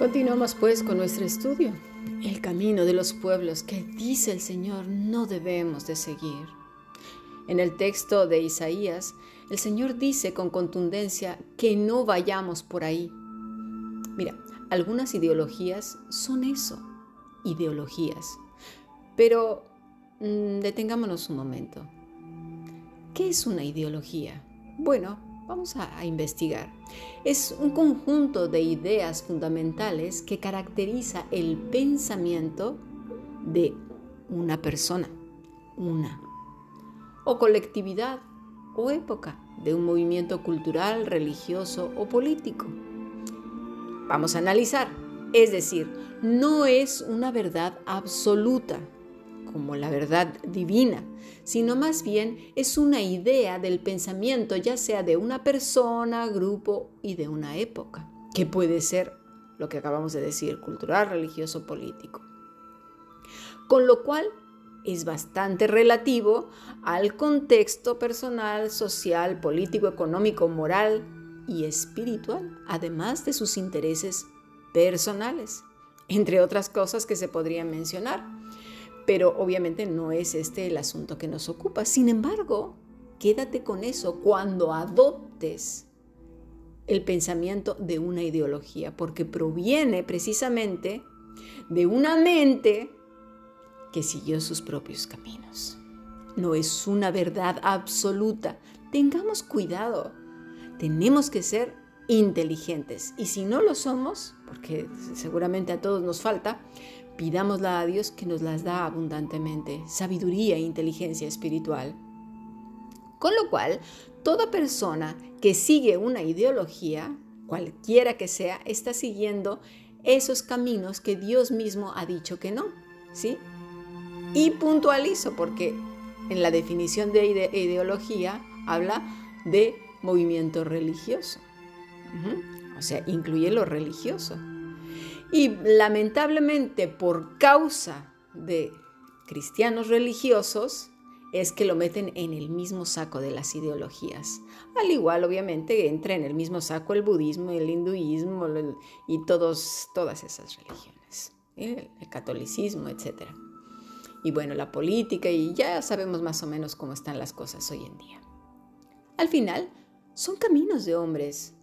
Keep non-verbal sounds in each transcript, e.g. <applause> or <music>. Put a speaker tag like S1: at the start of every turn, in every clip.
S1: Continuamos pues con nuestro estudio, el camino de los pueblos que dice el Señor no debemos de seguir. En el texto de Isaías, el Señor dice con contundencia que no vayamos por ahí. Mira, algunas ideologías son eso, ideologías. Pero mm, detengámonos un momento. ¿Qué es una ideología? Bueno, vamos a, investigar. Es un conjunto de ideas fundamentales que caracteriza el pensamiento de una persona, una, o colectividad o época de un movimiento cultural, religioso o político. Vamos a analizar. Es decir, no es una verdad absoluta, como la verdad divina, sino más bien es una idea del pensamiento, ya sea de una persona, grupo y de una época, que puede ser lo que acabamos de decir, cultural, religioso, político. Con lo cual es bastante relativo al contexto personal, social, político, económico, moral y espiritual, además de sus intereses personales, entre otras cosas que se podrían mencionar pero obviamente no es este el asunto que nos ocupa. Sin embargo, quédate con eso cuando adoptes el pensamiento de una ideología, porque proviene precisamente de una mente que siguió sus propios caminos. No es una verdad absoluta. Tengamos cuidado. Tenemos que ser inteligentes. Y si no lo somos, porque seguramente a todos nos falta, Pidámosla a Dios que nos las da abundantemente, sabiduría e inteligencia espiritual. Con lo cual, toda persona que sigue una ideología, cualquiera que sea, está siguiendo esos caminos que Dios mismo ha dicho que no, ¿sí? Y puntualizo porque en la definición de ideología habla de movimiento religioso. O sea, incluye lo religioso. Y lamentablemente por causa de cristianos religiosos es que lo meten en el mismo saco de las ideologías. Al igual, obviamente, entra en el mismo saco el budismo, el hinduismo y todos, todas esas religiones, el, el catolicismo, etc. Y bueno, la política y ya sabemos más o menos cómo están las cosas hoy en día. Al final, son caminos de hombres,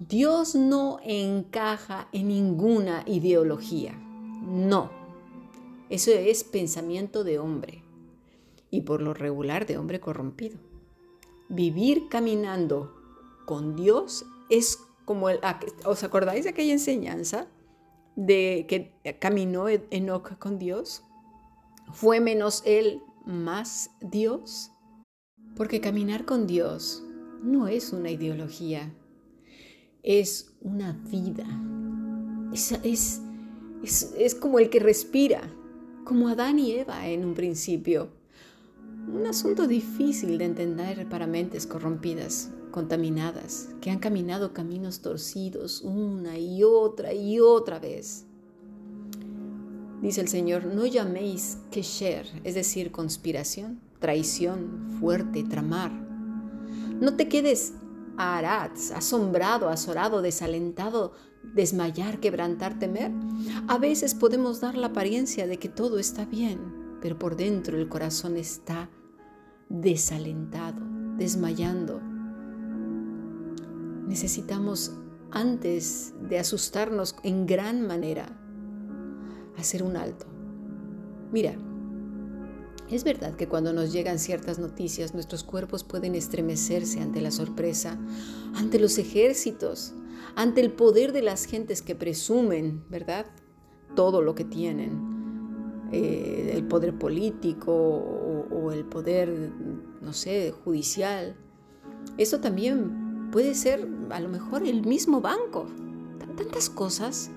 S1: Dios no encaja en ninguna ideología. No. Eso es pensamiento de hombre y por lo regular de hombre corrompido. Vivir caminando con Dios es como el... ¿Os acordáis de aquella enseñanza de que caminó Enoch con Dios? ¿Fue menos él más Dios? Porque caminar con Dios no es una ideología, es una vida. Es, es, como el que respira, como Adán y Eva en un principio. Un asunto difícil de entender para mentes corrompidas, contaminadas, que han caminado caminos torcidos una y otra y otra vez. Dice el Señor, no llaméis kesher, es decir, conspiración, traición, fuerte, tramar. No te quedes Arats, asombrado, azorado, desalentado, desmayar, quebrantar, temer. A veces podemos dar la apariencia de que todo está bien, pero por dentro el corazón está desalentado, desmayando. Necesitamos, antes de asustarnos en gran manera, hacer un alto. Mira, es verdad que cuando nos llegan ciertas noticias nuestros cuerpos pueden estremecerse ante la sorpresa, ante los ejércitos, ante el poder de las gentes que presumen, ¿verdad? Todo lo que tienen, eh, el poder político o, el poder, no sé, judicial. Eso también puede ser a lo mejor el mismo banco, tantas cosas.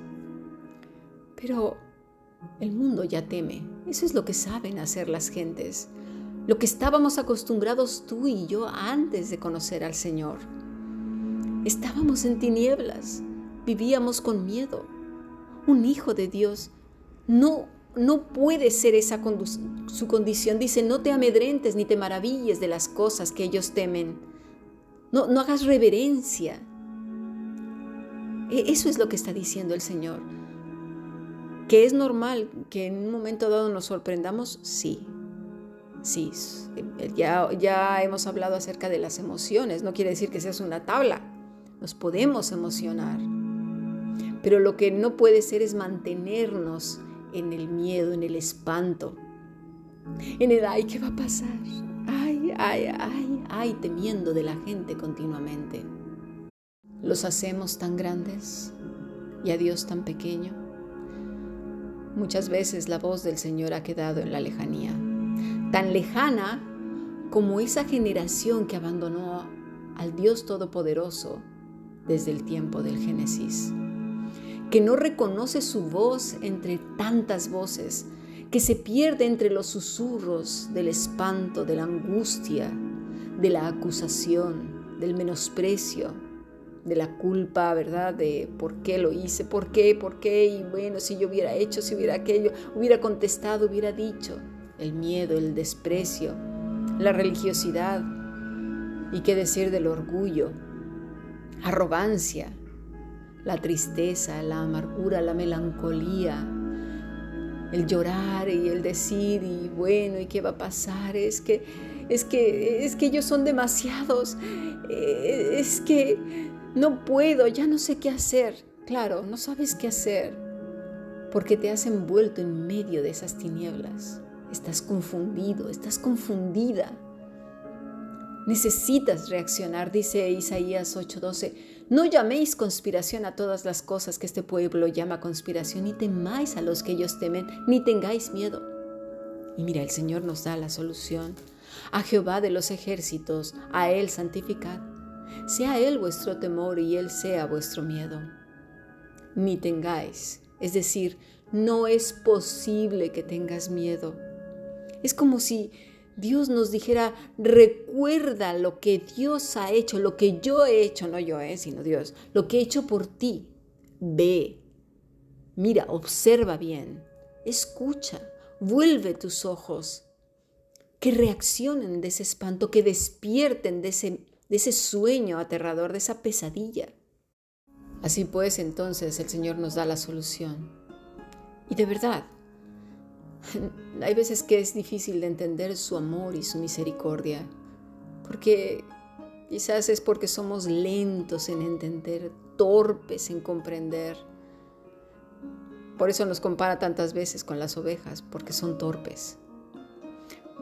S1: Pero el mundo ya teme. Eso es lo que saben hacer las gentes. Lo que estábamos acostumbrados tú y yo antes de conocer al Señor. Estábamos en tinieblas, vivíamos con miedo. Un hijo de Dios no, no puede ser esa su condición. Dice, no te amedrentes ni te maravilles de las cosas que ellos temen. No, no hagas reverencia. E, eso es lo que está diciendo el Señor. ¿Que es normal que en un momento dado nos sorprendamos? Sí. Sí, ya, ya hemos hablado acerca de las emociones. No quiere decir que seas una tabla. Nos podemos emocionar. Pero lo que no puede ser es mantenernos en el miedo, en el espanto, en el ay, ¿qué va a pasar? Ay, ay, ay, ay, temiendo de la gente continuamente. Los hacemos tan grandes y a Dios tan pequeño. Muchas veces la voz del Señor ha quedado en la lejanía, tan lejana como esa generación que abandonó al Dios Todopoderoso desde el tiempo del Génesis, que no reconoce su voz entre tantas voces, que se pierde entre los susurros del espanto, de la angustia, de la acusación, del menosprecio, de la culpa, ¿verdad? De por qué lo hice, por qué, por qué, y bueno, si yo hubiera hecho, si hubiera aquello, hubiera contestado, hubiera dicho. El miedo, el desprecio, la religiosidad, y qué decir del orgullo, arrogancia, la tristeza, la amargura, la melancolía, el llorar y el decir y bueno, ¿y qué va a pasar? Es que es que es que ellos son demasiados. Eh, es que no puedo, ya no sé qué hacer. Claro, no sabes qué hacer porque te has envuelto en medio de esas tinieblas. Estás confundido, estás confundida. Necesitas reaccionar, dice Isaías 8:12. No llaméis conspiración a todas las cosas que este pueblo llama conspiración, ni temáis a los que ellos temen, ni tengáis miedo. Y mira, el Señor nos da la solución. A Jehová de los ejércitos, a Él santificad. Sea Él vuestro temor y Él sea vuestro miedo. Ni tengáis, es decir, no es posible que tengas miedo. Es como si Dios nos dijera, recuerda lo que Dios ha hecho, lo que yo he hecho, no yo, eh, sino Dios, lo que he hecho por ti. Ve, mira, observa bien, escucha, vuelve tus ojos, que reaccionen de ese espanto, que despierten de ese, de ese sueño aterrador, de esa pesadilla. Así pues, entonces el Señor nos da la solución. Y de verdad, <laughs> Hay veces que es difícil de entender su amor y su misericordia, porque quizás es porque somos lentos en entender, torpes en comprender. Por eso nos compara tantas veces con las ovejas, porque son torpes,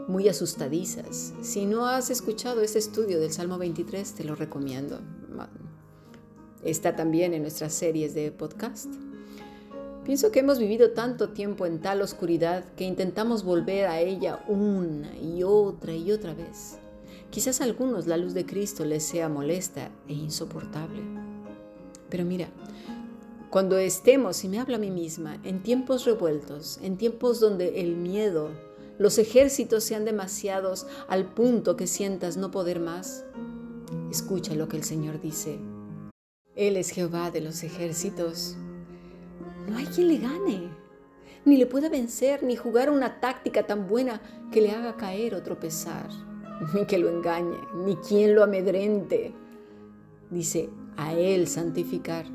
S1: muy asustadizas. Si no has escuchado este estudio del Salmo 23, te lo recomiendo. Está también en nuestras series de podcast. Pienso que hemos vivido tanto tiempo en tal oscuridad que intentamos volver a ella una y otra y otra vez. Quizás a algunos la luz de Cristo les sea molesta e insoportable. Pero mira, cuando estemos, y me habla a mí misma, en tiempos revueltos, en tiempos donde el miedo, los ejércitos sean demasiados al punto que sientas no poder más, escucha lo que el Señor dice. Él es Jehová de los ejércitos no hay quien le gane, ni le pueda vencer, ni jugar una táctica tan buena que le haga caer o tropezar, ni <laughs> que lo engañe, ni quien lo amedrente. Dice, a Él santificar.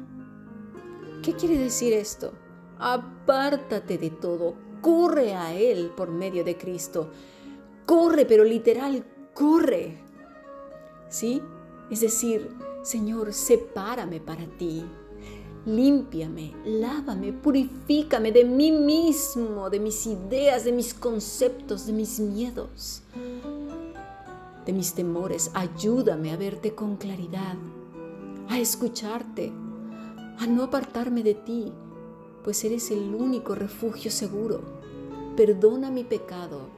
S1: ¿Qué quiere decir esto? Apártate de todo, corre a Él por medio de Cristo. Corre, pero literal, corre. ¿Sí? Es decir, Señor, sepárame para ti. Límpiame, lávame, purifícame de mí mismo, de mis ideas, de mis conceptos, de mis miedos, de mis temores. Ayúdame a verte con claridad, a escucharte, a no apartarme de ti, pues eres el único refugio seguro. Perdona mi pecado,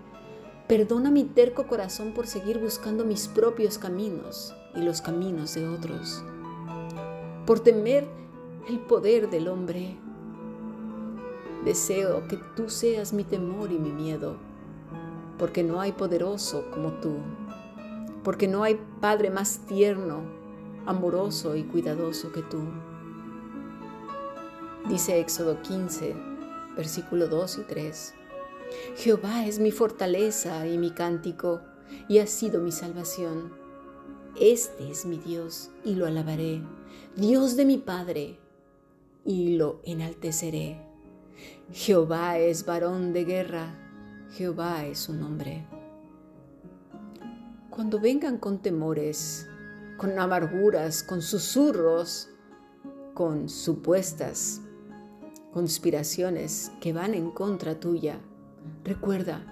S1: perdona mi terco corazón por seguir buscando mis propios caminos y los caminos de otros. Por temer el poder del hombre. Deseo que tú seas mi temor y mi miedo, porque no hay poderoso como tú, porque no hay Padre más tierno, amoroso y cuidadoso que tú. Dice Éxodo 15, versículo 2 y 3. Jehová es mi fortaleza y mi cántico, y ha sido mi salvación. Este es mi Dios, y lo alabaré, Dios de mi Padre, y lo enalteceré. Jehová es varón de guerra, Jehová es su nombre. Cuando vengan con temores, con amarguras, con susurros, con supuestas conspiraciones que van en contra tuya, recuerda,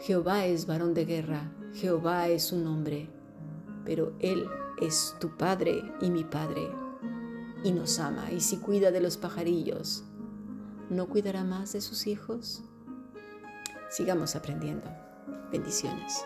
S1: Jehová es varón de guerra, Jehová es su nombre, pero Él es tu Padre y mi Padre, y nos ama, y si cuida de los pajarillos, ¿no cuidará más de sus hijos? Sigamos aprendiendo. Bendiciones.